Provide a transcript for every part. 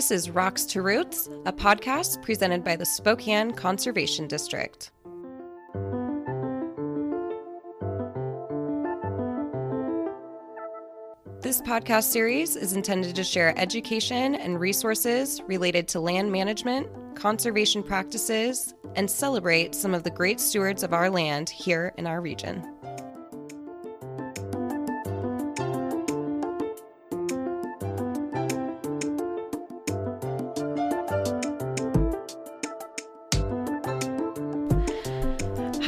This is Rocks to Roots, a podcast presented by the Spokane Conservation District. This podcast series is intended to share education and resources related to land management, conservation practices, and celebrate some of the great stewards of our land here in our region.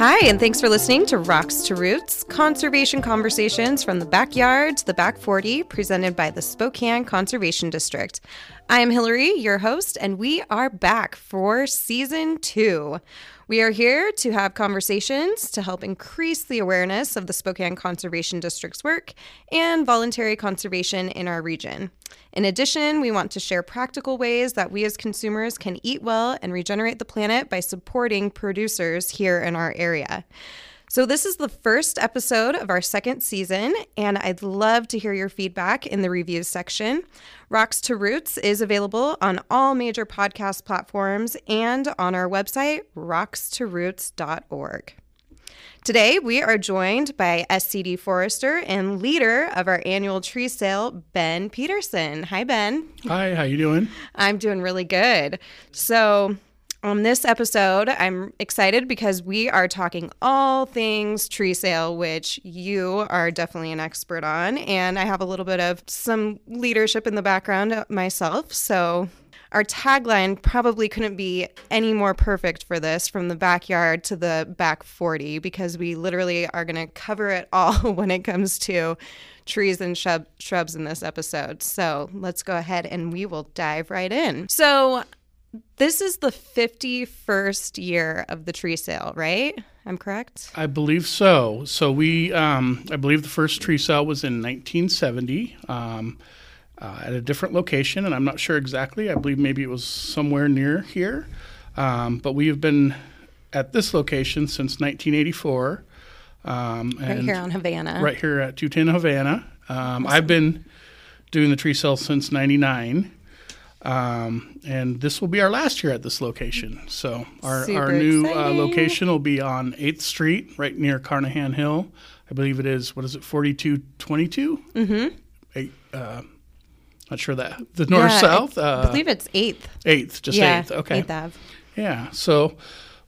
Hi, and thanks for listening to Rocks to Roots Conservation Conversations from the Backyard to the Back 40, presented by the Spokane Conservation District. I am Hillary, your host, and we are back for season two. We are here to have conversations to help increase the awareness of the Spokane Conservation District's work and voluntary conservation in our region. In addition, we want to share practical ways that we as consumers can eat well and regenerate the planet by supporting producers here in our area. So, this is the first episode of our second season, and I'd love to hear your feedback in the reviews section. Rocks to Roots is available on all major podcast platforms and on our website, rockstoroots.org. Today, we are joined by SCD Forester and leader of our annual tree sale, Ben Peterson. Hi, Ben. Hi, how you doing? I'm doing really good. So, on this episode, I'm excited because we are talking all things tree sale, which you are definitely an expert on. And I have a little bit of some leadership in the background myself. So our tagline probably couldn't be any more perfect for this from the backyard to the back 40 because we literally are going to cover it all when it comes to trees and shrub- shrubs in this episode. So let's go ahead and we will dive right in. So this is the 51st year of the tree sale, right? I'm correct? I believe so. So we, um, I believe the first tree sale was in 1970 um, uh, at a different location, and I'm not sure exactly. I believe maybe it was somewhere near here. Um, but we have been at this location since 1984. Um, right here on Havana. Right here at 210 Havana. Um, I've been doing the tree sale since 99. Um, and this will be our last year at this location. So our, our new uh, location will be on 8th Street, right near Carnahan Hill. I believe it is, what is it, 4222? Mm-hmm. Eight, uh, not sure that. The north-south? Yeah, I uh, believe it's 8th. 8th, just yeah, 8th. Okay. 8th Ave. Yeah, so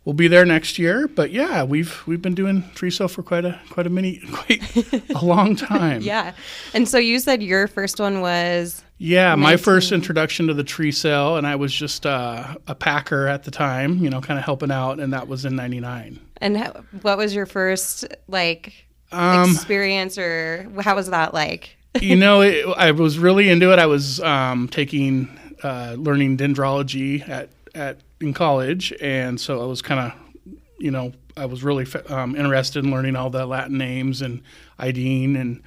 we'll be there next year. But yeah, we've we've been doing tree sale for quite a quite a many quite a long time. yeah, and so you said your first one was yeah, 19. my first introduction to the tree sale, and I was just uh, a packer at the time, you know, kind of helping out, and that was in '99. And how, what was your first like um, experience, or how was that like? you know, it, I was really into it. I was um, taking uh, learning dendrology at at in college, and so I was kind of, you know, I was really um, interested in learning all the Latin names and IDing and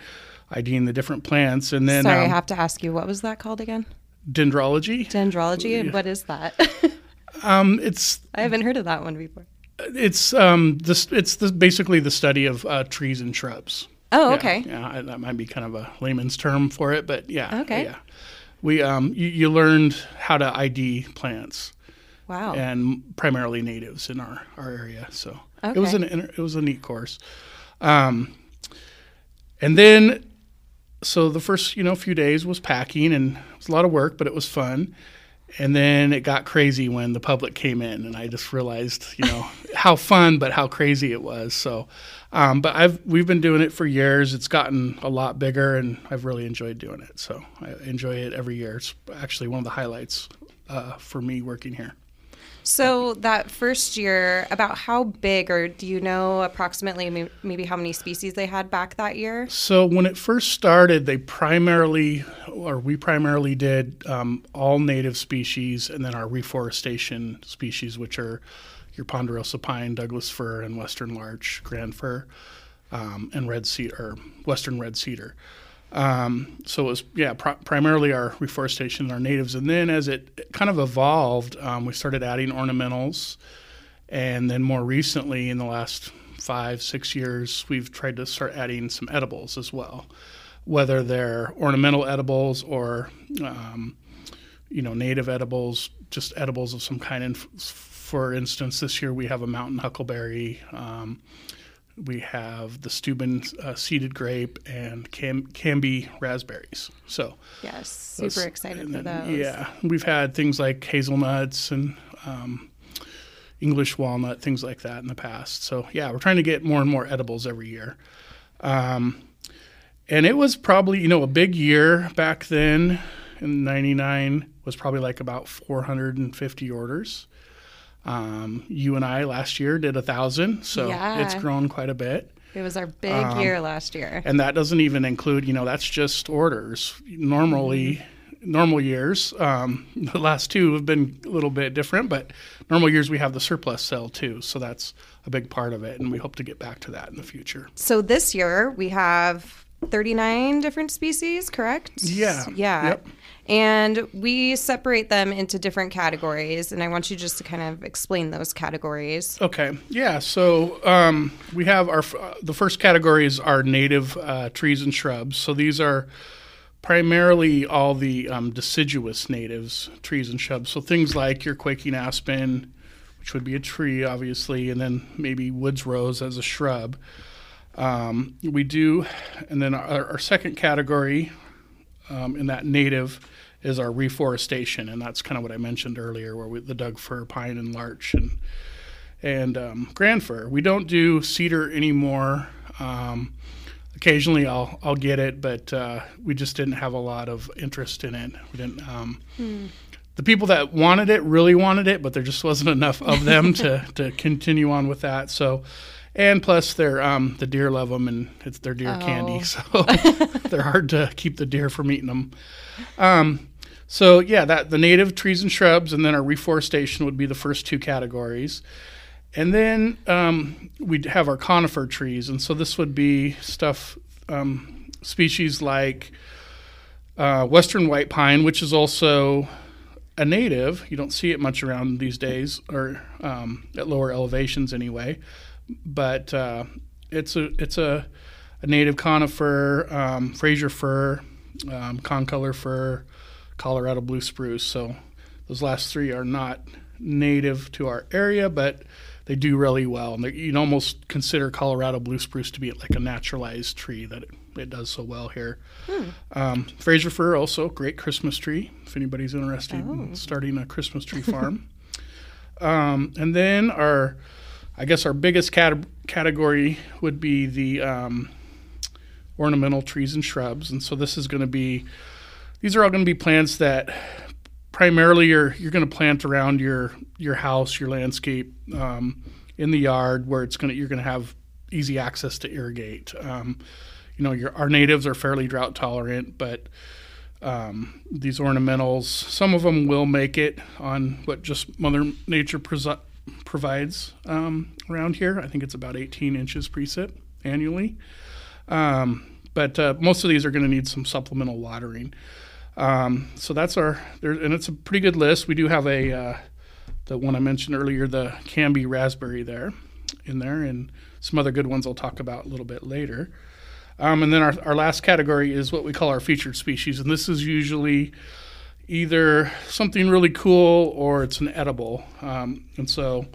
IDing the different plants. And then, sorry, um, I have to ask you, what was that called again? Dendrology. Dendrology, and what is that? um, it's I haven't heard of that one before. It's um this it's the, basically the study of uh, trees and shrubs. Oh, okay. Yeah, yeah, that might be kind of a layman's term for it, but yeah. Okay. Yeah, we um you, you learned how to ID plants. Wow. And primarily natives in our, our area, so okay. it was an it was a neat course. Um, and then so the first you know few days was packing and it was a lot of work but it was fun. And then it got crazy when the public came in and i just realized you know how fun but how crazy it was. So um, but i've we've been doing it for years. It's gotten a lot bigger and i've really enjoyed doing it. So i enjoy it every year. It's actually one of the highlights uh, for me working here so that first year, about how big, or do you know approximately maybe how many species they had back that year? So when it first started, they primarily, or we primarily did um, all native species, and then our reforestation species, which are your ponderosa pine, Douglas fir, and western larch grand fir, um, and red cedar, or western red cedar. Um, so it was, yeah, pr- primarily our reforestation and our natives. And then as it kind of evolved, um, we started adding ornamentals. And then more recently, in the last five, six years, we've tried to start adding some edibles as well, whether they're ornamental edibles or, um, you know, native edibles, just edibles of some kind. And f- for instance, this year we have a mountain huckleberry. Um, we have the Steuben uh, seeded grape and Cam- Canby raspberries. So yes, super excited for those. Yeah, we've had things like hazelnuts and um, English walnut, things like that in the past. So yeah, we're trying to get more and more edibles every year. Um, and it was probably you know a big year back then in '99 was probably like about 450 orders. Um, you and I last year did a thousand, so Yeah. it's grown quite a bit. It was our big Um, year last year. And that doesn't even include, you know, that's just orders. Normally, normal years, um, the last two have been a little bit different, but normal years we have the surplus sale too. So that's a big part of it. And we hope to get back to that in the future. So this year we have 39 different species, correct? Yeah. Yeah. Yep. And we separate them into different categories. And I want you just to kind of explain those categories. Okay. Yeah. So um, we have our uh, the first category is our native uh, trees and shrubs. So these are primarily all the um, deciduous natives, trees and shrubs. So things like your quaking aspen, which would be a tree, obviously, and then maybe woods rose as a shrub. Um, we do, and then our, our second category um, in that native is our reforestation, and that's kind of what I mentioned earlier, where we, the Doug fir, pine, and larch, and and um, grand fir. We don't do cedar anymore. Um, occasionally, I'll I'll get it, but uh, we just didn't have a lot of interest in it. We didn't. Um, The people that wanted it really wanted it, but there just wasn't enough of them to to continue on with that. So. And plus, they're um, the deer love them, and it's their deer Oh. candy, so they're hard to keep the deer from eating them. Um, so yeah, that the native trees and shrubs, and then our reforestation would be the first two categories. And then um, we'd have our conifer trees, and so this would be stuff, um, species like uh, western white pine, which is also a native. You don't see it much around these days, or um, at lower elevations anyway. But uh, it's a it's a, a native conifer, um, Fraser fir, um, concolor fir, Colorado blue spruce. So those last three are not native to our area, but they do really well. And you can almost consider Colorado blue spruce to be like a naturalized tree that it, it does so well here. Um, Fraser fir also great Christmas tree. If anybody's interested in starting a Christmas tree farm. um, and then our, I guess our biggest cat- category would be the um, ornamental trees and shrubs. And so this is going to be, these are all going to be plants that primarily you're you're going to plant around your your house, your landscape, um, in the yard where it's going to you're going to have easy access to irrigate. Um, you know, your our natives are fairly drought tolerant, but um, these ornamentals, some of them will make it on what just Mother Nature presi- provides um, around here. I think it's about 18 inches precip annually. Um, but uh, most of these are going to need some supplemental watering. Um, so that's our, there, and it's a pretty good list. We do have a, uh, the one I mentioned earlier, the Canby raspberry there, in there, and some other good ones I'll talk about a little bit later. Um, and then our, our last category is what we call our featured species, and this is usually either something really cool or it's an edible. Um, and so,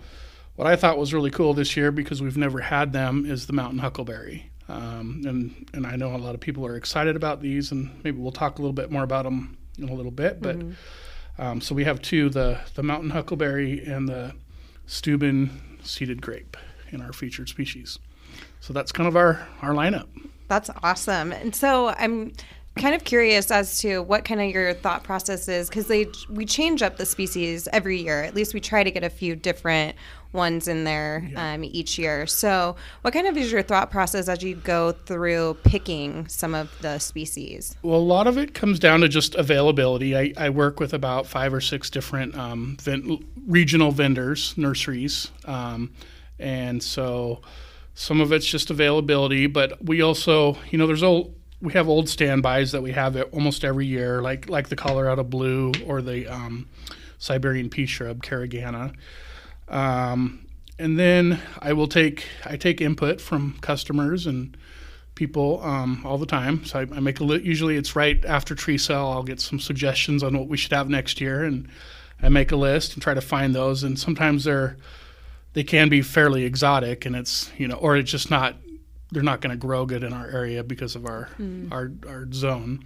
what I thought was really cool this year because we've never had them is the mountain huckleberry. Um, and and I know a lot of people are excited about these, and maybe we'll talk a little bit more about them in a little bit. But um, so we have two: the the mountain huckleberry and the Steuben seeded grape in our featured species. So that's kind of our our lineup. That's awesome. And so I'm kind of curious as to what kind of your thought process is because they we change up the species every year. At least we try to get a few different ones in there um, each year. So what kind of is your thought process as you go through picking some of the species? Well, a lot of it comes down to just availability. I, I work with about five or six different um, regional vendors, nurseries, um, and so some of it's just availability. But we also, you know, there's old we have old standbys that we have it almost every year, like like the Colorado blue or the um, Siberian pea shrub, Caragana. Um, and then I will take I take input from customers and people um, all the time. So I, I make a li- usually it's right after tree sale. I'll get some suggestions on what we should have next year, and I make a list and try to find those. And sometimes they're they can be fairly exotic, and it's you know, or it's just not they're not going to grow good in our area because of our mm. our our zone.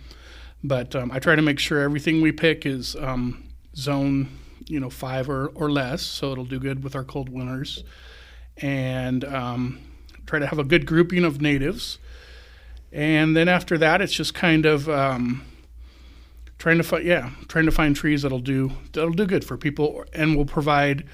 But um, I try to make sure everything we pick is um, zone you know five or, or less, so it'll do good with our cold winters, and um, try to have a good grouping of natives. And then after that, it's just kind of um, trying to find yeah trying to find trees that'll do that'll do good for people and will provide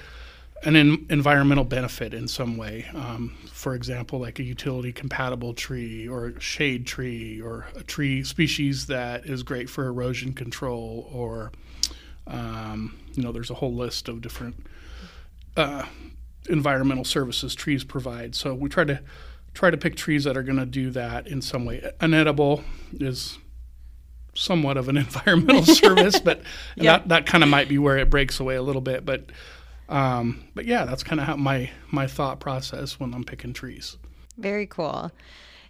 an in, environmental benefit in some way. Um, for example, like a utility compatible tree or a shade tree or a tree species that is great for erosion control or um, you know there's a whole list of different uh, environmental services trees provide. So we try to try to pick trees that are going to do that in some way. An edible is somewhat of an environmental service, but that that kind of might be where it breaks away a little bit. But um, but yeah, that's kind of how my my thought process when I'm picking trees. Very cool.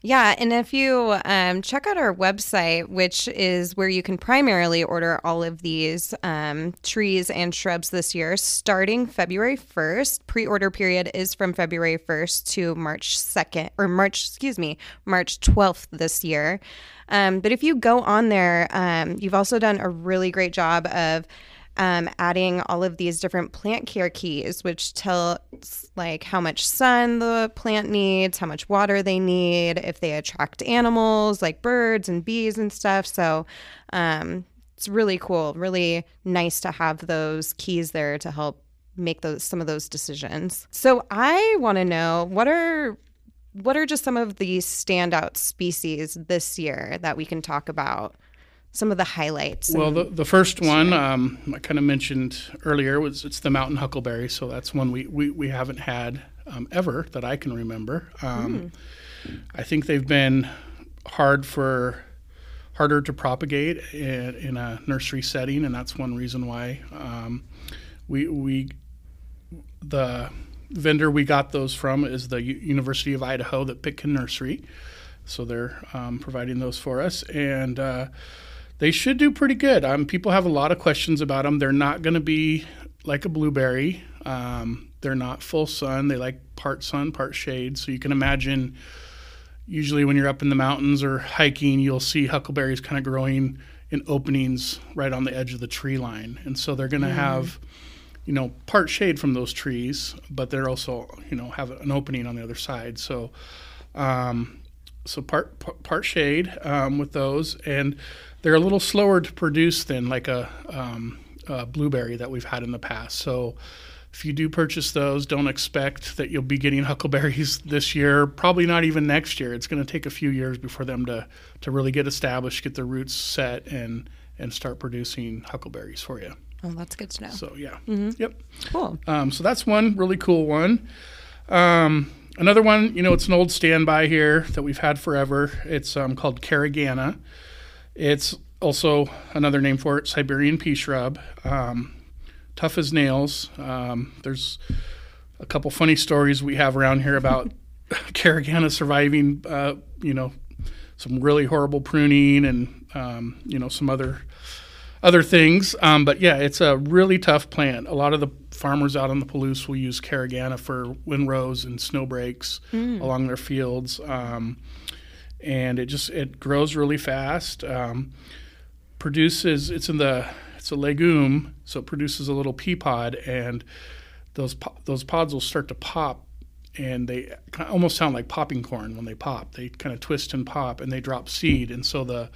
Yeah, and if you um, check out our website, which is where you can primarily order all of these um, trees and shrubs this year, starting February 1st. Pre order period is from February 1st to March 2nd, or March, excuse me, March 12th this year. Um, but if you go on there, um, you've also done a really great job of um, adding all of these different plant care keys, which tell like how much sun the plant needs, how much water they need, if they attract animals like birds and bees and stuff. So um, it's really cool, really nice to have those keys there to help make those some of those decisions. So I want to know what are what are just some of the standout species this year that we can talk about? Some of the highlights? Well, the, the first one um, I kind of mentioned earlier was it's the mountain huckleberry. So that's one we, we, we haven't had um, ever that I can remember. Um, mm. I think they've been hard for harder to propagate in, in, a nursery setting, and that's one reason why um, we we the vendor we got those from is the U- University of Idaho, the Pitkin Nursery. So they're um, providing those for us, and uh, they should do pretty good. Um, people have a lot of questions about them. They're not going to be like a blueberry. Um, they're not full sun. They like part sun, part shade. So you can imagine. Usually, when you're up in the mountains or hiking, you'll see huckleberries kind of growing in openings right on the edge of the tree line, and so they're going to mm. have you know part shade from those trees but they're also you know have an opening on the other side so um, so part part shade um, with those and they're a little slower to produce than like a, um, a blueberry that we've had in the past. So if you do purchase those, don't expect that you'll be getting huckleberries this year. Probably not even next year. It's going to take a few years before them to to really get established, get their roots set, and and start producing huckleberries for you. Oh, that's good to know. So yeah, mm-hmm. yep, cool. Um, so that's one really cool one. Um, another one, you know, it's an old standby here that we've had forever. It's um, called Caragana. It's also another name for it, Siberian pea shrub. Um, tough as nails. Um, there's a couple funny stories we have around here about Caragana surviving, uh, you know, some really horrible pruning and um, you know some other other things. Um, but yeah, it's a really tough plant. A lot of the farmers out on the Palouse will use Caragana for windrows and snow breaks mm. along their fields. Um, and it just it grows really fast. Um, produces it's in the it's a legume, so it produces a little pea pod, and those those pods will start to pop, and they almost sound like popping corn when they pop. They kind of twist and pop, and they drop seed, and so the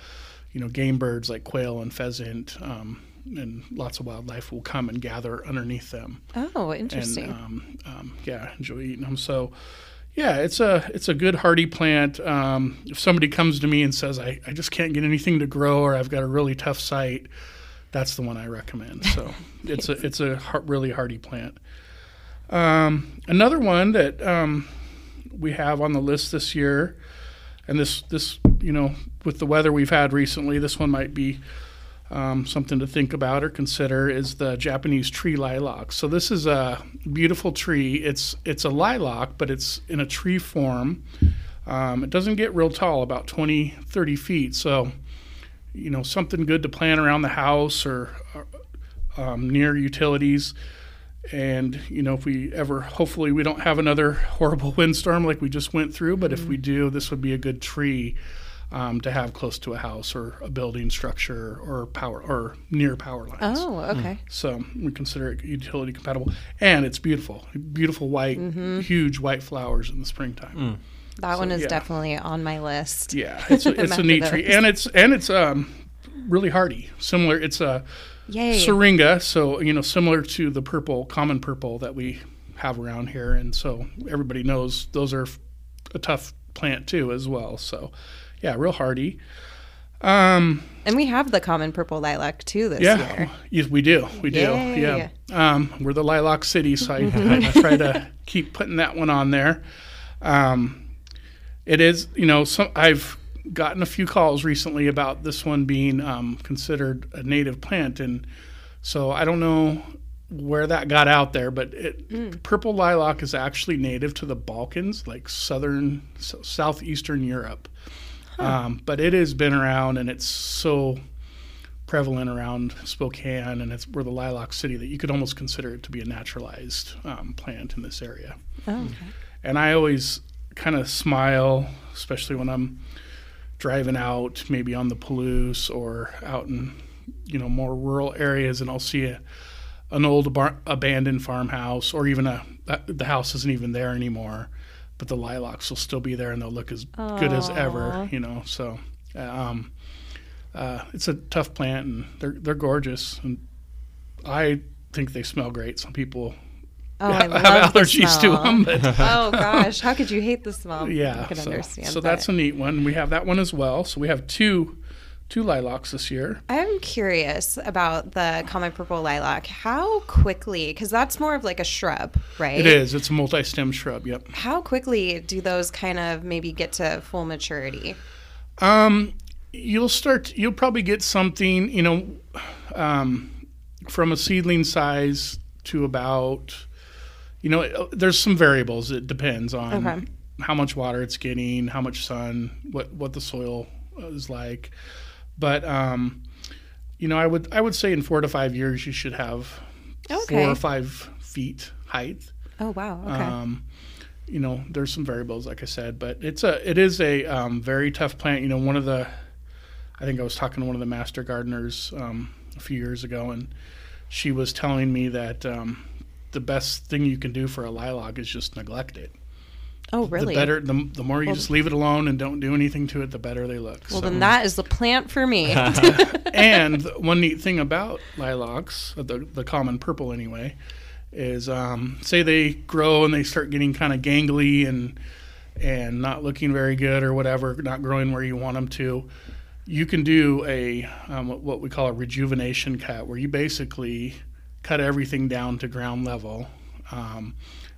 you know game birds like quail and pheasant. Um, and lots of wildlife will come and gather underneath them. Oh, interesting. And, um, um, yeah, enjoy eating them. So, yeah, it's a it's a good hardy plant. Um, if somebody comes to me and says I, I just can't get anything to grow or I've got a really tough site, that's the one I recommend. So it's a it's a really hardy plant. Um, another one that um, we have on the list this year, and this this you know with the weather we've had recently, this one might be um, something to think about or consider is the Japanese tree lilac. So this is a beautiful tree. It's it's a lilac, but it's in a tree form. Um, it doesn't get real tall, about 20, 30 feet. So, you know, something good to plant around the house or um, near utilities. And, you know, if we ever, hopefully, we don't have another horrible windstorm like we just went through, but mm-hmm. if we do, this would be a good tree um, to have close to a house or a building structure or power or near power lines. Oh, okay. So we consider it utility compatible, and it's beautiful, beautiful white, mm-hmm. huge white flowers in the springtime. Mm. That so, one is yeah. definitely on my list. Yeah, it's a, it's a neat tree, and it's and it's um really hardy. Similar, it's a Yay. syringa, so you know similar to the purple, common purple that we have around here, and so everybody knows those are a tough plant too as well. So yeah, real hardy. Um, and we have the common purple lilac too this yeah, year. Yes, we do. We do. Yay. Yeah. Um, we're the lilac city, so I, I, try to keep putting that one on there. Um, it is, you know, some, I've gotten a few calls recently about this one being um, considered a native plant, and so I don't know where that got out there, but it, mm. purple lilac is actually native to the Balkans, like southern, so southeastern Europe. Huh. Um, but it has been around, and it's so prevalent around Spokane, and it's we're the lilac city that you could almost consider it to be a naturalized um, plant in this area. Oh, okay. And I always kind of smile, especially when I'm driving out, maybe on the Palouse or out in you know more rural areas, and I'll see a, an old bar- abandoned farmhouse, or even a the house isn't even there anymore but the lilacs will still be there and they'll look as Aww. good as ever, you know. So um, uh, it's a tough plant and they're they're gorgeous and I think they smell great. Some people Oh, have allergies to them. But oh gosh, how could you hate the smell? Yeah, I can so, understand. So that. that's a neat one. We have that one as well. So we have two two lilacs this year. I'm curious about the common purple lilac. How quickly, because that's more of like a shrub, right? It is. It's a multi stem shrub, yep. How quickly do those kind of maybe get to full maturity? Um, you'll start, you'll probably get something, you know, um, from a seedling size to about, you know, there's some variables. It depends on okay. how much water it's getting, how much sun, what, what the soil is like. But um, you know, I would I would say in four to five years you should have okay. four or five feet height. Oh wow! Okay. Um, you know, there's some variables, like I said, but it's a it is a um, very tough plant. You know, one of the I think I was talking to one of the master gardeners um, a few years ago, and she was telling me that um, the best thing you can do for a lilac is just neglect it. Oh, really? The better, the, the more you well, just leave it alone and don't do anything to it, the better they look. Well, so. then that is the plant for me. and one neat thing about lilacs, the the common purple anyway, is um, say they grow and they start getting kind of gangly and and not looking very good or whatever, not growing where you want them to. You can do a um, what we call a rejuvenation cut, where you basically cut everything down to ground level. Um,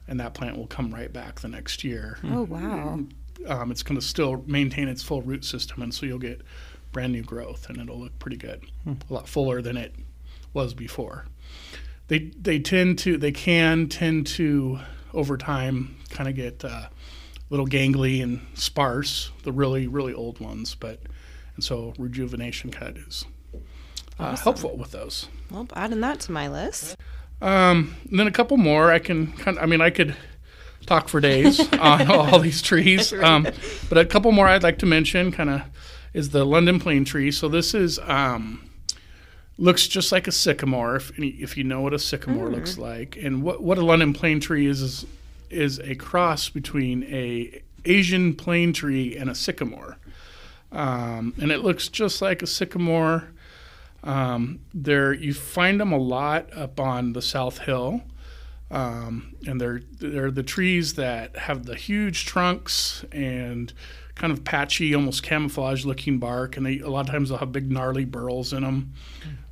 and that plant will come right back the next year. Oh wow! Um, it's going to still maintain its full root system, and so you'll get brand new growth, and it'll look pretty good, hmm. a lot fuller than it was before. They they tend to they can tend to over time kind of get uh, little gangly and sparse, the really really old ones, but and so rejuvenation cut is uh, awesome. helpful with those. Well, adding that to my list. Um, then a couple more. I can kind of, I mean, I could talk for days on all these trees. Um, but a couple more I'd like to mention kind of is the London plane tree. So this is um, looks just like a sycamore if if you know what a sycamore mm. looks like. And what what a London plane tree is is is a cross between a Asian plane tree and a sycamore. Um, and it looks just like a sycamore. Um, there, you find them a lot up on the South Hill, um, and they're they're the trees that have the huge trunks and kind of patchy, almost camouflage-looking bark, and they a lot of times they'll have big gnarly burls in them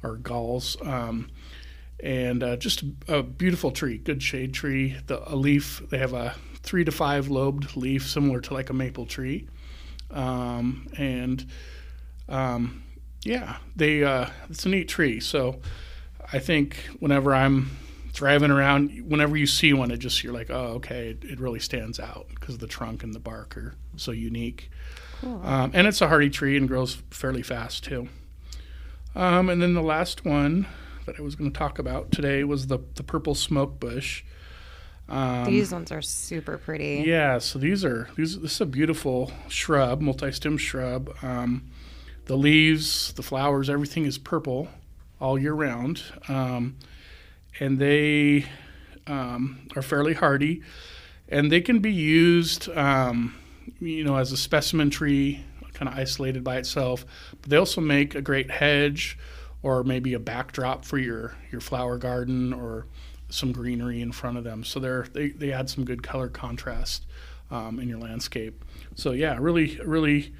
or galls. Um, and uh, just a, a, beautiful tree, good shade tree. The a leaf, they have a three to five lobed leaf, similar to like a maple tree, um, and um, yeah, they uh, it's a neat tree. So I think whenever I'm driving around, whenever you see one, it just you're like, oh, okay, it, it really stands out because the trunk and the bark are so unique. Cool. Um, and it's a hardy tree and grows fairly fast too. Um, and then the last one that I was going to talk about today was the the purple smoke bush. Um, these ones are super pretty. Yeah, so these are these. This is a beautiful shrub, multi-stem shrub. Um, the leaves, the flowers, everything is purple all year round, um, and they um, are fairly hardy, and they can be used, um, you know, as a specimen tree, kind of isolated by itself. But they also make a great hedge, or maybe a backdrop for your your flower garden or some greenery in front of them. So they're, they they add some good color contrast um, in your landscape. So yeah, really really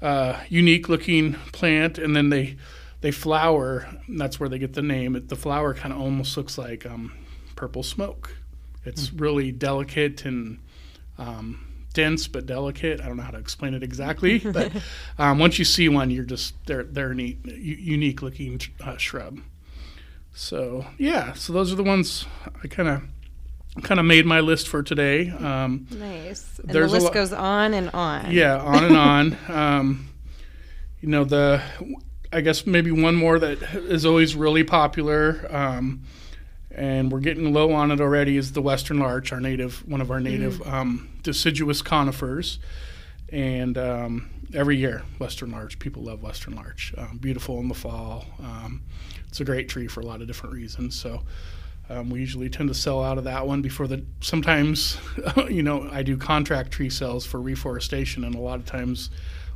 uh, unique looking plant, and then they they flower. that's where they get the name. the flower kind of almost looks like um, purple smoke. It's mm. really delicate and um, dense but delicate. I don't know how to explain it exactly, but um, once you see one, you're just they're they're a neat, unique looking uh, shrub. So yeah, so those are the ones I kind of kind of made my list for today. Um, nice. And the list lo- goes on and on. Yeah, on and on. Um, you know the, I guess maybe one more that is always really popular, um, and we're getting low on it already is the western larch, our native one of our native mm. Um, deciduous conifers, and um, every year western larch people love western larch. Um, beautiful in the fall it's a great tree for a lot of different reasons. So um, we usually tend to sell out of that one before the. Sometimes, you know, I do contract tree sales for reforestation, and a lot of times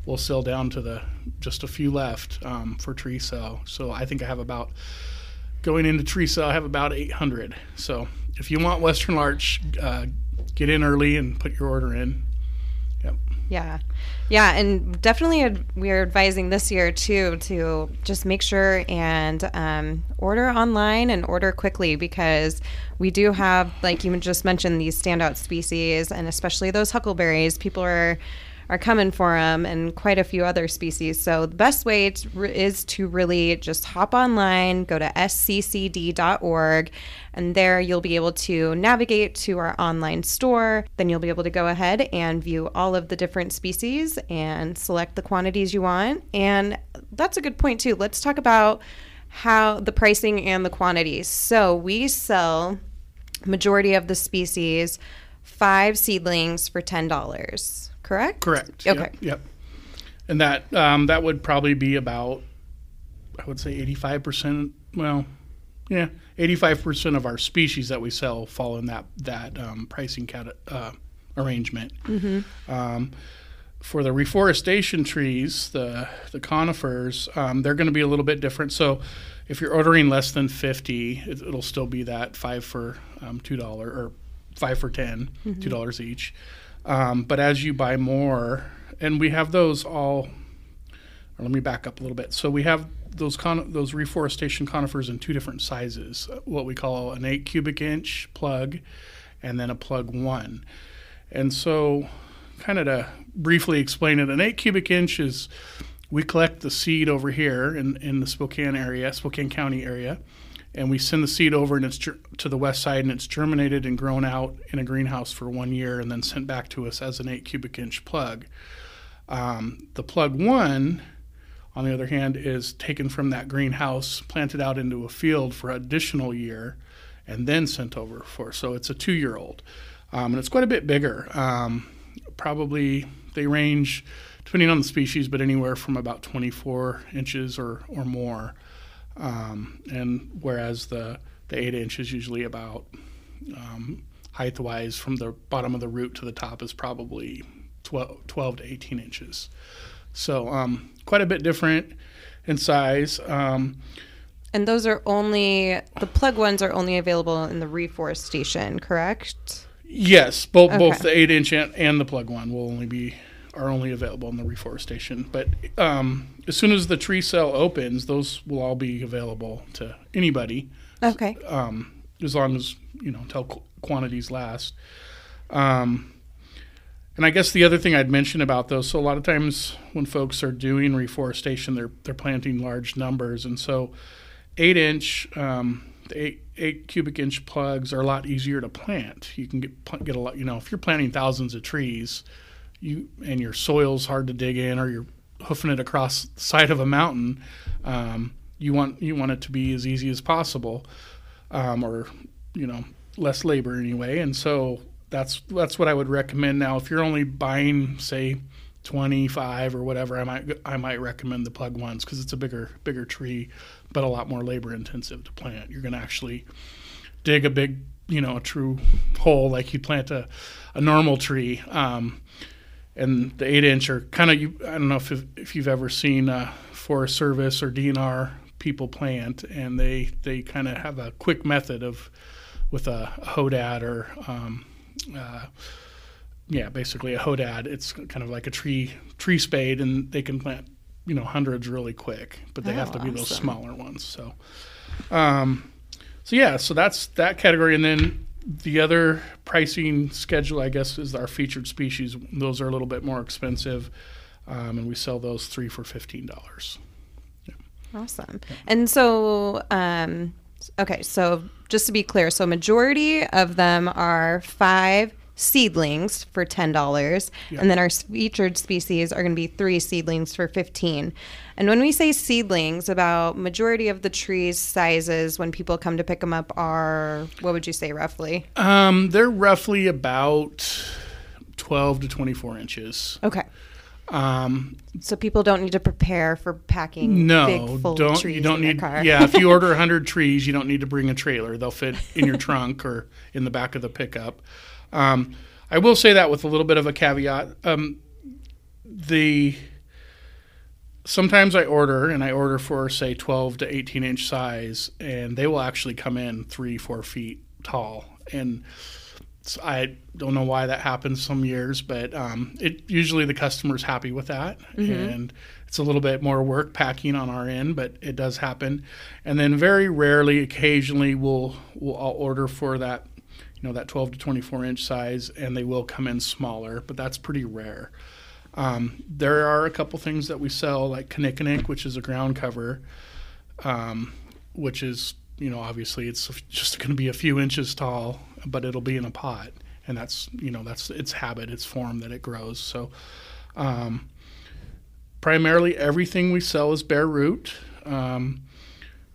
we'll sell down to the just a few left um, for tree sale. So I think I have about going into tree sale. I have about 800. So if you want Western Larch, uh, get in early and put your order in. Yeah. Yeah. And definitely we're advising this year too to just make sure and um, order online and order quickly because we do have, like you just mentioned, these standout species and especially those huckleberries. People are are coming for them and quite a few other species. So the best way to, is to really just hop online, go to sccd.org, and there you'll be able to navigate to our online store. Then you'll be able to go ahead and view all of the different species and select the quantities you want. And that's a good point too. Let's talk about how the pricing and the quantities. So we sell majority of the species five seedlings for ten dollars correct? Correct. Okay. Yep. yep. And that um, that would probably be about, I would say, eighty-five percent. Well, yeah, eighty-five percent of our species that we sell fall in that that um, pricing cat, uh, arrangement. Mm-hmm. Um, for the reforestation trees, the the conifers, um, they're going to be a little bit different. So, if you're ordering less than fifty, it, will still be that five for um, two dollar or five for 10 mm-hmm. two dollars each. Um, but as you buy more, and we have those all. let me back up a little bit. So we have those con- those reforestation conifers in two different sizes. What we call an eight cubic inch plug, and then a plug one. And so, kind of to briefly explain it, an eight cubic inch is we collect the seed over here in, in the Spokane area, Spokane County area, and we send the seed over and it's ger- to the west side and it's germinated and grown out in a greenhouse for one year and then sent back to us as an eight cubic inch plug. Um, the plug one, on the other hand, is taken from that greenhouse, planted out into a field for an additional year, and then sent over for. So it's a two year old. Um, and it's quite a bit bigger. Um, probably they range, depending on the species, but anywhere from about 24 inches or, or more. Um, and whereas the, the eight inch is usually about um, height wise from the bottom of the root to the top is probably 12, 12 to 18 inches. So um, quite a bit different in size. Um, and those are only the plug ones are only available in the reforestation, correct? Yes, both okay. both the eight inch and, and the plug one will only be are only available in the reforestation. But um, as soon as the tree cell opens, those will all be available to anybody. Okay. Um, as long as you know until qu- quantities last. Um, and I guess the other thing I'd mention about those, so a lot of times when folks are doing reforestation, they're they're planting large numbers, and so eight inch. Um, eight, eight cubic inch plugs are a lot easier to plant. You can get get a lot. You know, if you're planting thousands of trees, you and your soil's hard to dig in, or you're hoofing it across the side of a mountain. Um, you want you want it to be as easy as possible, um, or you know less labor anyway. And so that's that's what I would recommend. Now, if you're only buying, say, 25 or whatever, I might I might recommend the plug ones because it's a bigger bigger tree, but a lot more labor intensive to plant. You're going to actually dig a big, you know, a true hole like you plant a, a normal tree. Um, and the eight inch are kind of I don't know if if you've ever seen uh, Forest Service or DNR people plant, and they they kind of have a quick method of with a, hoedad or um, uh, yeah, basically a hoedad. It's kind of like a tree tree spade, and they can plant you know hundreds really quick, but they Oh, have to be those smaller ones. So, um, so yeah, so that's that category, and then the other pricing schedule, I guess, is our featured species. Those are a little bit more expensive, um, and we sell those three for fifteen dollars. Awesome. And so, um, okay, so just to be clear, so majority of them are five seedlings for ten dollars, and then our featured species are going to be three seedlings for fifteen. And when we say seedlings, about majority of the trees sizes when people come to pick them up are what would you say roughly? Um, they're roughly about twelve to twenty-four inches. Okay. Um, So people don't need to prepare for packing no, big full don't trees you don't need? Yeah, if you order hundred trees, you don't need to bring a trailer. They'll fit in your trunk or in the back of the pickup. Um, I will say that with a little bit of a caveat. Um, the sometimes I order and I order for say 12 to 18 inch size, and they will actually come in three, four feet tall. And I don't know why that happens some years, but um, it usually the customer's happy with that, and it's a little bit more work packing on our end, but it does happen. And then very rarely, occasionally, we'll we'll I'll order for that. You know that 12 to 24 inch size, and they will come in smaller, but that's pretty rare. Um, there are a couple things that we sell, like Kinnikinnick, which is a ground cover, um, which is, you know, obviously it's just going to be a few inches tall, but it'll be in a pot. And that's, you know, that's its habit, its form that it grows. So, um, primarily everything we sell is bare root. Um,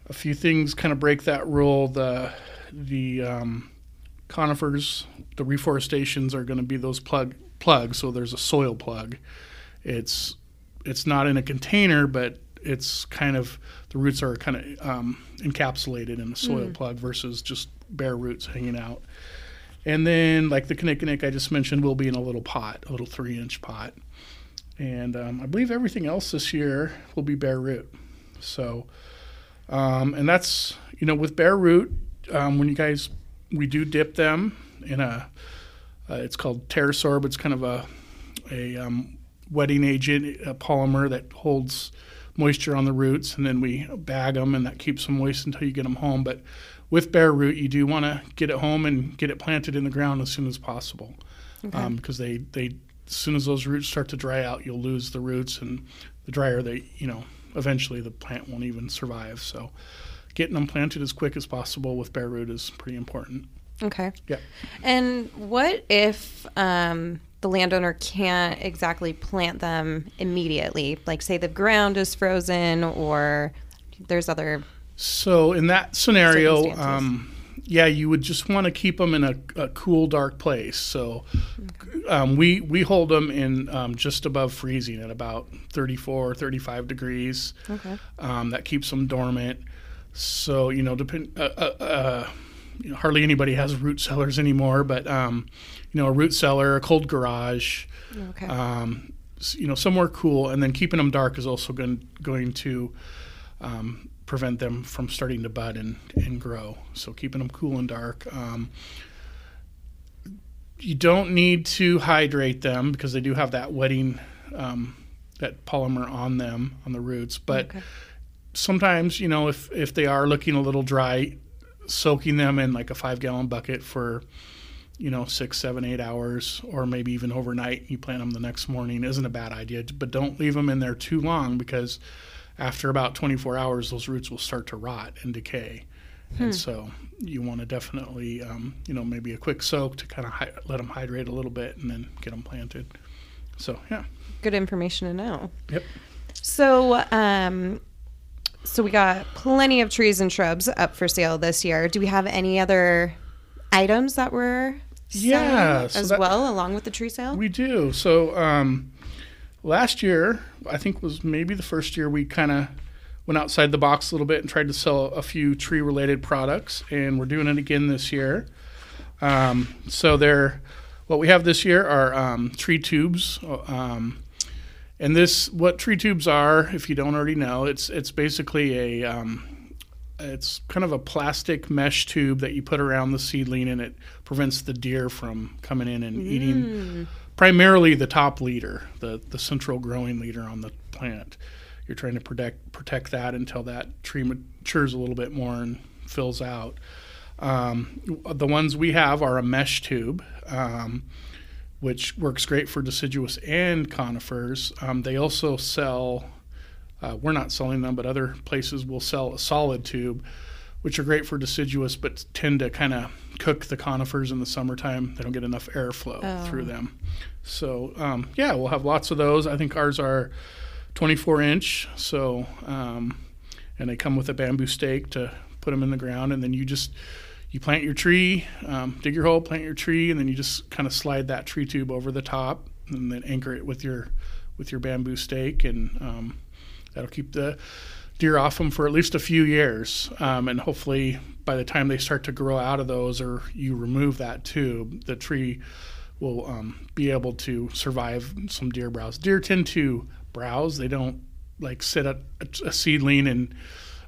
a few things kind of break that rule. The, the, um, conifers, the reforestations are going to be those plug plugs. So there's a soil plug. It's it's not in a container, but it's kind of the roots are kind of um, encapsulated in the soil plug versus just bare roots hanging out. And then like the Kinnikinnick I just mentioned will be in a little pot, a little three inch pot. And um, I believe everything else this year will be bare root. So, um, and that's you know with bare root um, when you guys we do dip them in a uh, it's called Terrasorb. It's kind of a a um, wetting agent, a polymer that holds moisture on the roots, and then we bag them, and that keeps them moist until you get them home. But with bare root, you do want to get it home and get it planted in the ground as soon as possible, um, because they they as soon as those roots start to dry out, you'll lose the roots, and the drier they you know eventually the plant won't even survive. So getting them planted as quick as possible with bare root is pretty important. Okay. Yeah. And what if um, the landowner can't exactly plant them immediately? Like, say the ground is frozen, or there's other. So in that scenario, um, yeah, you would just want to keep them in a, a cool, dark place. So um, we we hold them in um, just above freezing at about 34, 35 degrees. Okay. Um, that keeps them dormant. So you know, depend. Uh, uh, uh, you know, hardly anybody has root cellars anymore, but um, you know, a root cellar, a cold garage, Okay. um, you know, somewhere cool, and then keeping them dark is also going going to um, prevent them from starting to bud and, and grow. So keeping them cool and dark. Um, you don't need to hydrate them because they do have that wetting, um, that polymer on them on the roots. But Okay. Sometimes, you know, if if they are looking a little dry, soaking them in like a five gallon bucket for you know, six, seven, eight hours, or maybe even overnight. You plant them the next morning isn't a bad idea, but don't leave them in there too long because after about 24 hours, those roots will start to rot and decay. and so you want to definitely, um, you know, maybe a quick soak to kind of hi- let them hydrate a little bit, and then get them planted. So yeah, Good information to know. yep. So, um, so we got plenty of trees and shrubs up for sale this year. Do we have any other items that were selling Yeah, so as that- well along with the tree sale? We do. So um, last year, I think was maybe the first year we kind of went outside the box a little bit and tried to sell a few tree-related products, and we're doing it again this year. Um, so there, what we have this year are um, tree tubes. Um, and this, what tree tubes are, if you don't already know, it's it's basically a um, it's kind of a plastic mesh tube that you put around the seedling, and it prevents the deer from coming in and eating primarily the top leader, the the central growing leader on the plant. You're trying to protect protect that until that tree matures a little bit more and fills out. Um, the ones we have are a mesh tube, um, which works great for deciduous and conifers. Um, they also sell. Uh, we're not selling them, but other places will sell a solid tube, which are great for deciduous, but tend to kind of cook the conifers in the summertime. They don't get enough airflow Oh. through them. So um, yeah, we'll have lots of those. I think ours are 24 inch. So um, and they come with a bamboo stake to put them in the ground, and then you just you plant your tree, um, dig your hole, plant your tree, and then you just kind of slide that tree tube over the top, and then anchor it with your with your bamboo stake, and um, that'll keep the deer off them for at least a few years. Um, and hopefully, by the time they start to grow out of those, or you remove that tube, the tree will um, be able to survive some deer browse. Deer tend to browse; they don't like sit at a seedling and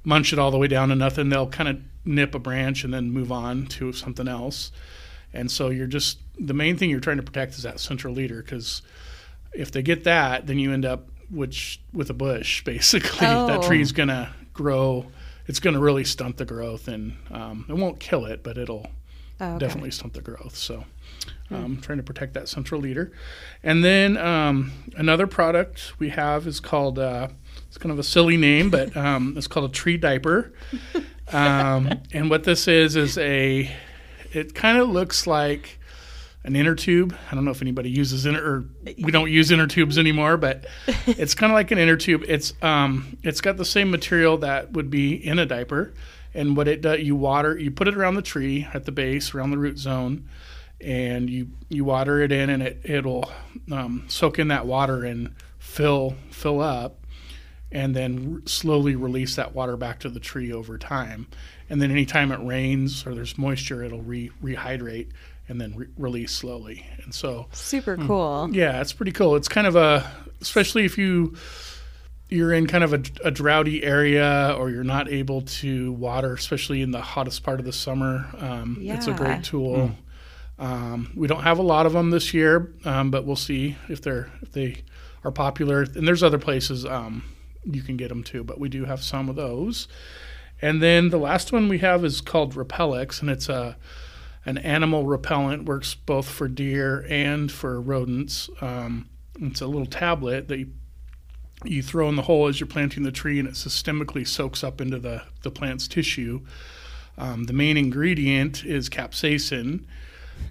munch it all the way down to nothing. They'll kind of nip a branch and then move on to something else. And so you're just the main thing you're trying to protect is that central leader because if they get that, then you end up which with a bush basically. That Oh. tree's gonna grow. It's gonna really stunt the growth, and um, it won't kill it, but it'll Oh, okay. Definitely stunt the growth. So, um, trying to protect that central leader. And then um, another product we have is called, uh, it's kind of a silly name, but um, it's called a tree diaper. Um, and what this is, is a, it kind of looks like an inner tube. I don't know if anybody uses inner, or we don't use inner tubes anymore, but it's kind of like an inner tube. It's, um, it's got the same material that would be in a diaper. And what it does, you water, you put it around the tree at the base, around the root zone, and you you water it in, and it it'll um, soak in that water and fill fill up, and then r- slowly release that water back to the tree over time. And then anytime it rains or there's moisture, it'll re rehydrate and then re- release slowly. And so Super cool. yeah, it's pretty cool. It's kind of a, especially if you you're in kind of a, a droughty area or you're not able to water, especially in the hottest part of the summer. Um, It's a great tool. Um, we don't have a lot of them this year, um, but we'll see if they're if they are popular. And there's other places um, you can get them too, but we do have some of those. And then the last one we have is called Repellex, and it's a an animal repellent. Works both for deer and for rodents. Um, it's a little tablet that you, you throw in the hole as you're planting the tree, and it systemically soaks up into the the plant's tissue. Um, the main ingredient is capsaicin.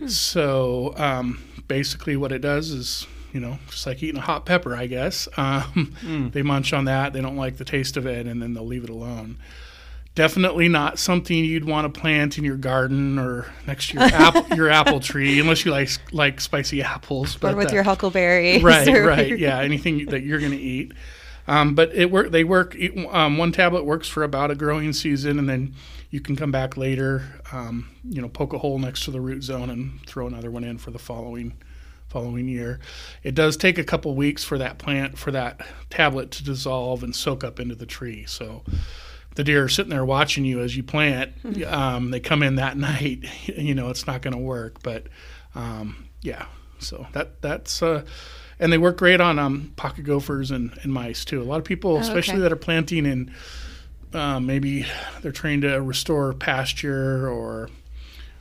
So um, basically, what it does is, you know, just like eating a hot pepper, I guess. Um, They munch on that. They don't like the taste of it, and then they'll leave it alone. Definitely not something you'd want to plant in your garden or next to your apple your apple tree, unless you like like spicy apples. Or with uh, your huckleberry. right, or right, yeah, anything that you're going to eat. Um, but it work. They work. Um, one tablet works for about a growing season, and then you can come back later. Um, you know, poke a hole next to the root zone and throw another one in for the following following year. It does take a couple weeks for that plant for that tablet to dissolve and soak up into the tree. So the deer are sitting there watching you as you plant. Um, they come in that night. You know, it's not going to work. But um, yeah, so that that's uh, and they work great on um, pocket gophers and, and mice too. A lot of people, especially okay. that are planting in um, maybe they're trying to restore pasture or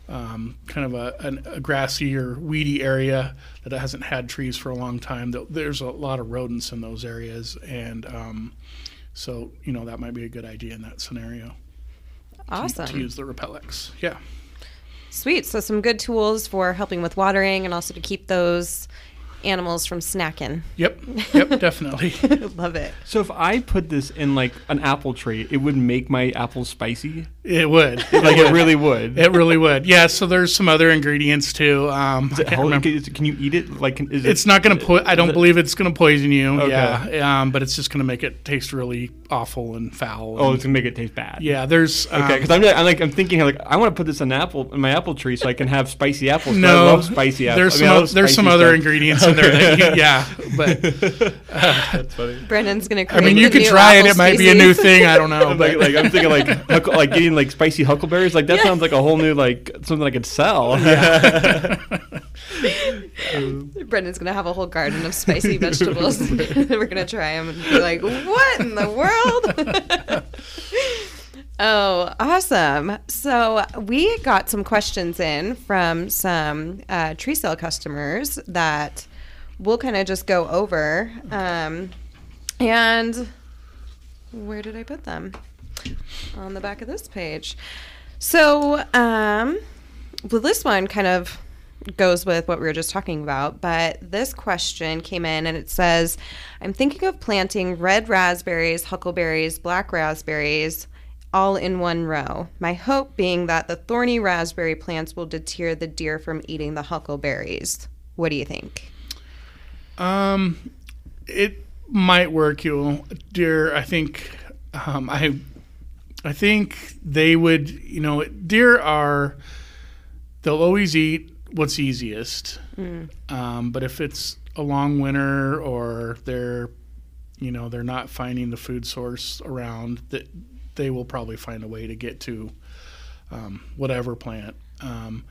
um, kind of a, an, a grassy or weedy area that hasn't had trees for a long time. Th- There's a lot of rodents in those areas, and um, so you know that might be a good idea in that scenario. Awesome. to use the Repellex. Yeah. Sweet. So some good tools for helping with watering and also to keep those animals from snacking. Yep. Yep. definitely. Love it. So if I put this in like an apple tree, it would make my apples spicy. It would. Like it really would. It really would. Yeah. So there's some other ingredients too. Um, Is it can't hel- remember. can, can you eat it? Like, is it, It's not going to put. I don't it- believe it's going to poison you. Okay. Yeah. Um, but it's just going to make it taste really awful and foul. Oh, it's gonna make it taste bad. yeah. There's. Um, Okay, because I'm, like- I'm like I'm thinking like I want to put this in apple in my apple tree so I can have spicy apples. no. I love spicy apples. There's I some. mean, I o- love there's some spicy other ingredients in there. That you, yeah. But That's funny. Brendan's gonna. I mean, you the could try it. It might be a new thing. I don't know. I'm But like, like I'm thinking like like getting like spicy huckleberries. Like that Yeah. sounds like a whole new like something I could sell. Yeah. Brendan's gonna have a whole garden of spicy vegetables. We're gonna try them and be like, "What in the world?" oh, awesome! So we got some questions in from some uh, tree sale customers that we'll kind of just go over. Um, and where did I put them? On the back of this page. So, um, well, this one kind of goes with what we were just talking about, but this question came in and it says, I'm thinking of planting red raspberries, huckleberries, black raspberries all in one row. My hope being that the thorny raspberry plants will deter the deer from eating the huckleberries. What do you think? Um, it might work. You, deer. I think. Um, I, I think they would. You know, deer are. They'll always eat what's easiest. Um, but if it's a long winter or they're, you know, they're not finding the food source around, that they will probably find a way to get to um, whatever plant, um,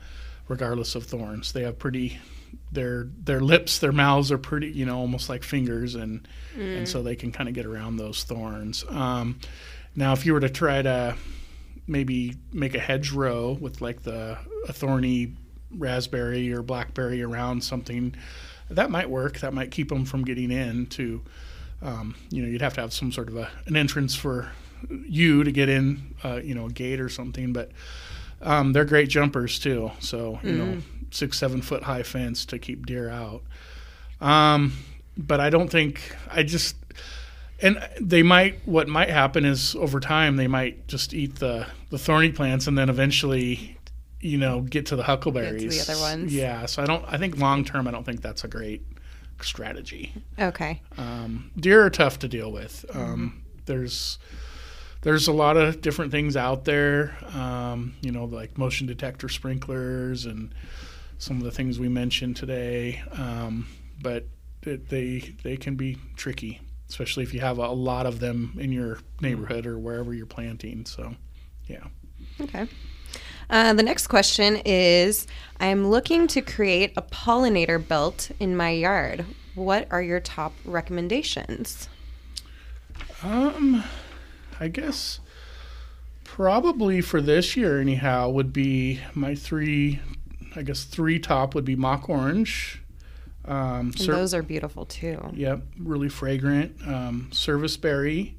regardless of thorns. They have pretty their their lips, their mouths are pretty, you know, almost like fingers, and and so they can kind of get around those thorns. Um, now, if you were to try to maybe make a hedgerow with like the a thorny raspberry or blackberry around something, that might work. That might keep them from getting in. To um, you know, you'd have to have some sort of a, an entrance for you to get in, uh, you know, a gate or something. But um, they're great jumpers too. So you know, six seven foot high fence to keep deer out. Um, but I don't think I just and they might what might happen is over time they might just eat the the thorny plants and then eventually you know get to the huckleberries to the other ones. yeah so i don't i think long term i don't think that's a great strategy. Okay. um, deer are tough to deal with. Um, there's there's a lot of different things out there um, you know like motion detector sprinklers and some of the things we mentioned today. Um, but it, they they can be tricky especially if you have a lot of them in your neighborhood or wherever you're planting so yeah Okay. Uh, the next question is I am looking to create a pollinator belt in my yard. What are your top recommendations? Um, I guess probably for this year, anyhow, would be my three. I guess three top would be mock orange. Um, And cer- those are beautiful too. yep, really fragrant. Um, service berry,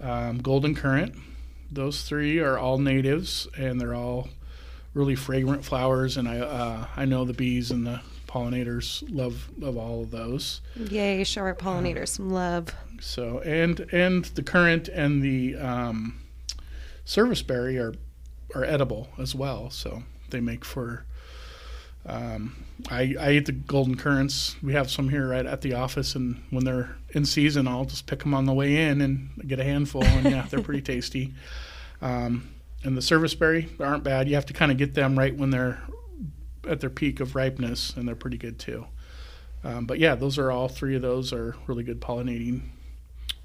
um, golden currant. Those three are all natives, and they're all really fragrant flowers. And I uh, I know the bees and the pollinators love love all of those. Yay, show our pollinators some love. So and and the currant and the um, service berry are are edible as well. So they make for. Um, I I eat the golden currants. We have some here right at the office, and when they're in season, I'll just pick them on the way in and get a handful. And yeah, they're pretty tasty. Um, and the service berry aren't bad. You have to kind of get them right when they're at their peak of ripeness, and they're pretty good too. Um, but yeah, those are all three of those are really good pollinating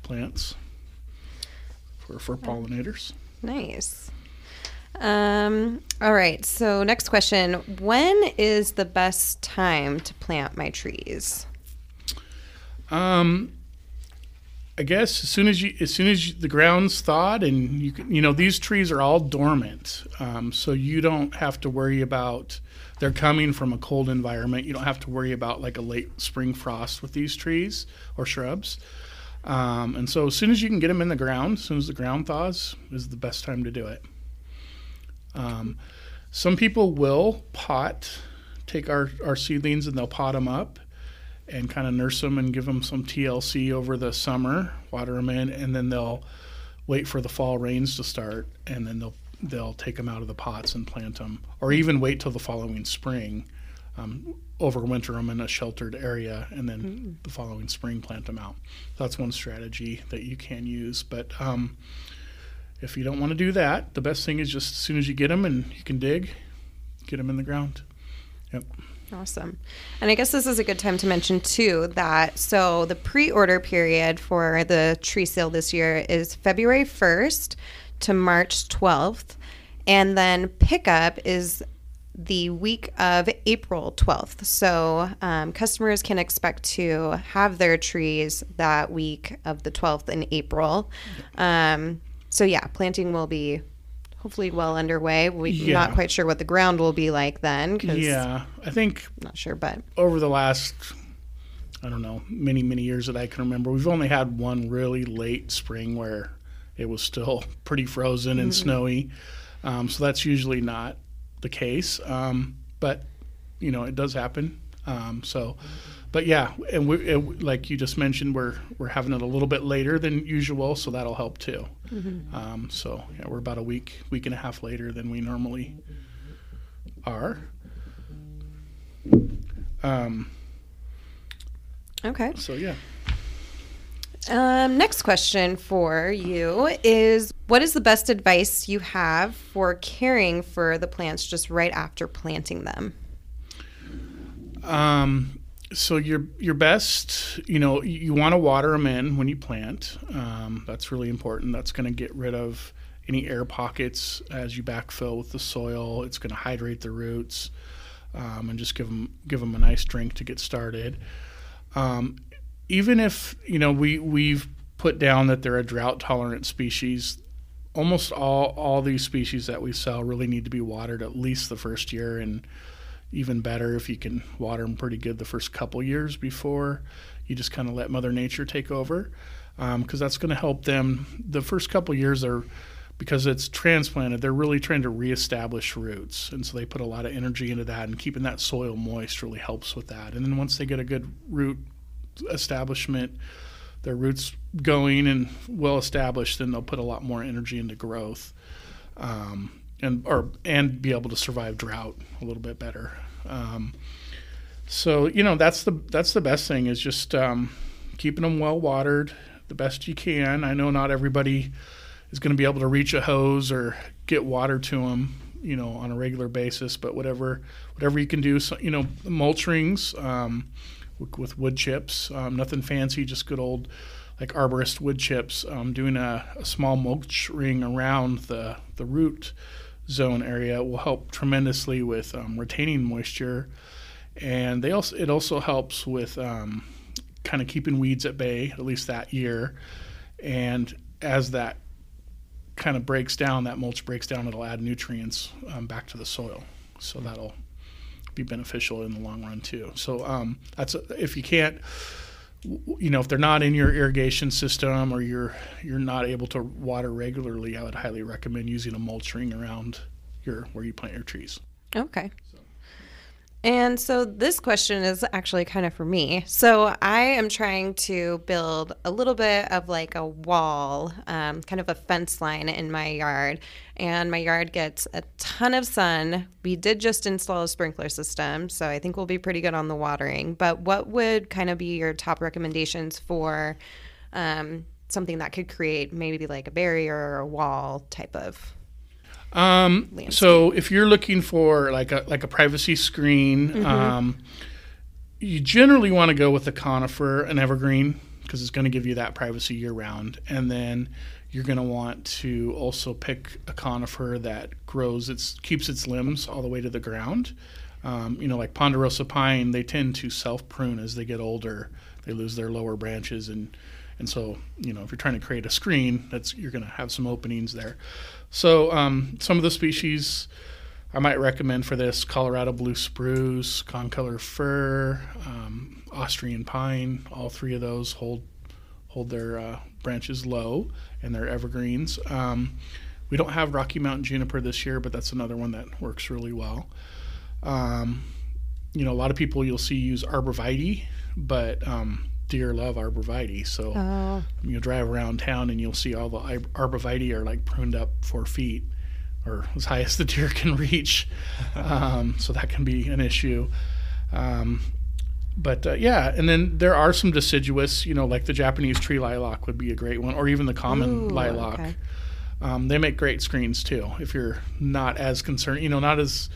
plants for, for pollinators. Nice. Um, all right. So, next question When is the best time to plant my trees? Um, I guess as soon as you, as soon as you, the ground's thawed and you can, you know, these trees are all dormant, um, so you don't have to worry about. They're coming from a cold environment. You don't have to worry about like a late spring frost with these trees or shrubs. Um, and so as soon as you can get them in the ground, as soon as the ground thaws, is the best time to do it. Um, some people will pot, take our, our seedlings and they'll pot them up and kind of nurse them and give them some TLC over the summer, water them in, and then they'll wait for the fall rains to start, and then they'll they'll take them out of the pots and plant them, or even wait till the following spring, um, overwinter them in a sheltered area, and then mm-hmm. the following spring plant them out. That's one strategy that you can use, but. Um, if you don't want to do that, the best thing is just as soon as you get them and you can dig, get them in the ground. Yep. Awesome. And I guess this is a good time to mention too that so the pre-order period for the tree sale this year is February 1st to March 12th and then pickup is the week of April 12th. So um, customers can expect to have their trees that week of the 12th in April. Um, so yeah, planting will be hopefully well underway. We're yeah. not quite sure what the ground will be like then. yeah, I think not sure, but over the last I don't know many many years that I can remember, we've only had one really late spring where it was still pretty frozen and mm-hmm. snowy. Um, so that's usually not the case, um, but you know it does happen. Um, so but yeah, and we it, like you just mentioned, we're we're having it a little bit later than usual, so that'll help too. Mm-hmm. Um, so yeah, we're about a week week and a half later than we normally are. Um, okay. So yeah. Um, next question for you is What is the best advice you have for caring for the plants just right after planting them? Um, so your your best, you know, you want to water them in when you plant. Um, that's really important. That's going to get rid of any air pockets as you backfill with the soil. It's going to hydrate the roots um, and just give them give them a nice drink to get started. Um, even if you know we we've put down that they're a drought tolerant species, almost all all these species that we sell really need to be watered at least the first year and even better if you can water them pretty good the first couple years before you just kind of let Mother Nature take over, because um, that's going to help them. The first couple years are because it's transplanted, they're really trying to reestablish roots, and so they put a lot of energy into that, and keeping that soil moist really helps with that. And then once they get a good root establishment, their roots going and well established, then they'll put a lot more energy into growth. Um, and or and be able to survive drought a little bit better. Um, so you know that's the that's the best thing is just um, keeping them well watered the best you can. I know not everybody is going to be able to reach a hose or get water to them, you know, on a regular basis. But whatever whatever you can do, so, you know, mulch rings um, with, with, wood chips, um, nothing fancy, just good old like arborist wood chips. Um, doing a, a small mulch ring around the the root zone area will help tremendously with um, retaining moisture, and they also it also helps with um, kind of keeping weeds at bay at least that year. And as that kind of breaks down, that mulch breaks down, it'll add nutrients um, back to the soil, so that'll be beneficial in the long run too. So um, that's if you can't you know if they're not in your irrigation system or you're you're not able to water regularly i would highly recommend using a mulch ring around your where you plant your trees. Okay and so this question is actually kind of for me. So I am trying to build a little bit of like a wall, um, kind of a fence line in my yard. And my yard gets a ton of sun. We did just install a sprinkler system, so I think we'll be pretty good on the watering. But what would kind of be your top recommendations for um, something that could create maybe like a barrier or a wall type of um, so if you're looking for like a like a privacy screen, mm-hmm. um, you generally want to go with a conifer, an evergreen, because it's going to give you that privacy year round. And then you're going to want to also pick a conifer that grows its keeps its limbs all the way to the ground. Um, you know, like ponderosa pine, they tend to self prune as they get older. They lose their lower branches and and so, you know, if you're trying to create a screen, that's you're going to have some openings there. So, um, some of the species I might recommend for this: Colorado blue spruce, concolor fir, um, Austrian pine. All three of those hold hold their uh, branches low and they're evergreens. Um, We don't have Rocky Mountain juniper this year, but that's another one that works really well. Um, you know, a lot of people you'll see use arborvitae, but um, deer love arborvitae. So Oh, you'll drive around town and you'll see all the ar- arborvitae are like pruned up four feet or as high as the deer can reach. Um, so that can be an issue. Um, but uh, yeah, and then there are some deciduous, you know, like the Japanese tree lilac would be a great one, or even the common Ooh, lilac. okay. Um, they make great screens too. If you're not as concerned, you know, not as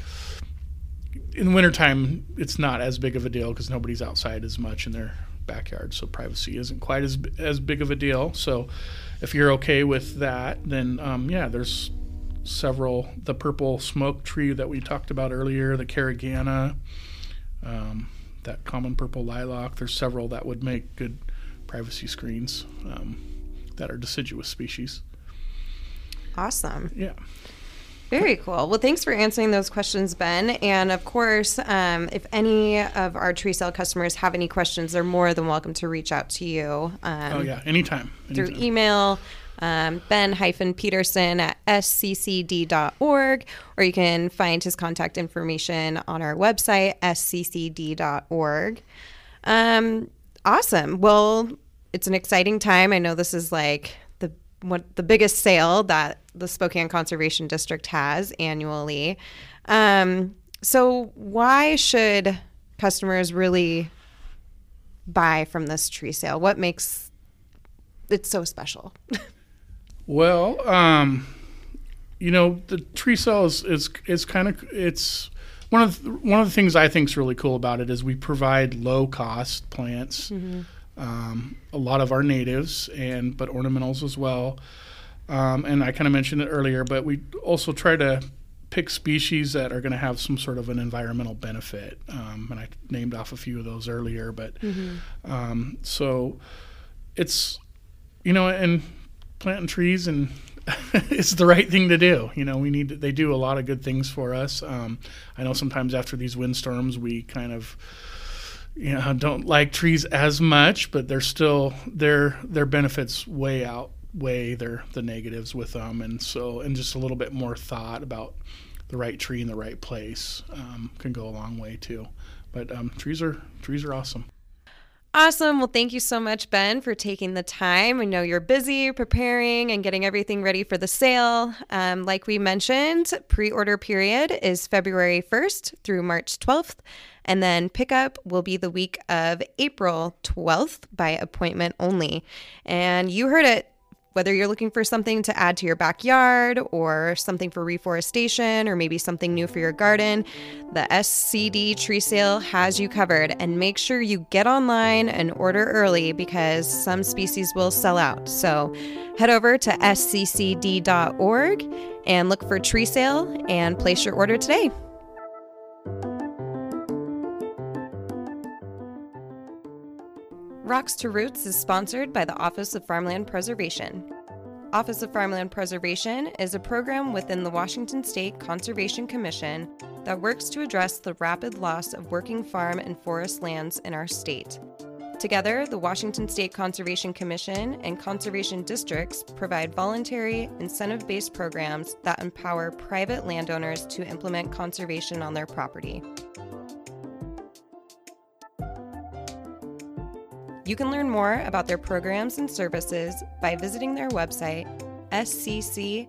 in the wintertime, it's not as big of a deal because nobody's outside as much in their backyard, so privacy isn't quite as as big of a deal. So, if you're okay with that, then um, yeah, there's several. The purple smoke tree that we talked about earlier, the Caragana, um, that common purple lilac. There's several that would make good privacy screens um, that are deciduous species. awesome. Yeah. Very cool. Well, thanks for answering those questions, Ben. And of course, um, if any of our tree sale customers have any questions, they're more than welcome to reach out to you. Um, Oh yeah. Anytime. through email um, ben-peterson at sccd.org or you can find his contact information on our website sccd.org um, awesome well it's an exciting time i know this is like what the biggest sale that the spokane conservation district has annually. Um, so why should customers really buy from this tree sale? What makes it's so special. Well, um, you know, the tree sale is is, is kind of it's one of the, one of the things I think is really cool about it is we provide low cost plants, um, a lot of our natives and but ornamentals as well. Um, and I kind of mentioned it earlier, but we also try to pick species that are going to have some sort of an environmental benefit. Um, and I named off a few of those earlier, but um, so it's you know, and planting trees and it's the right thing to do. You know, we need to, they do a lot of good things for us. Um, I know sometimes after these windstorms, we kind of you know don't like trees as much, but they're still their their benefits way outweigh their the negatives with them, and so and just a little bit more thought about the right tree in the right place um, can go a long way too. But um, trees are trees are awesome. Awesome. Well, thank you so much, Ben, for taking the time. I know you're busy preparing and getting everything ready for the sale. Um, like we mentioned, pre order period is February 1st through March 12th. And then pickup will be the week of April 12th by appointment only. And you heard it. Whether you're looking for something to add to your backyard or something for reforestation or maybe something new for your garden, the SCD tree sale has you covered. And make sure you get online and order early because some species will sell out. So head over to sccd.org and look for tree sale and place your order today. Rocks to Roots is sponsored by the Office of Farmland Preservation. Office of Farmland Preservation is a program within the Washington State Conservation Commission that works to address the rapid loss of working farm and forest lands in our state. Together, the Washington State Conservation Commission and conservation districts provide voluntary, incentive based programs that empower private landowners to implement conservation on their property. You can learn more about their programs and services by visiting their website, scc.wa.gov.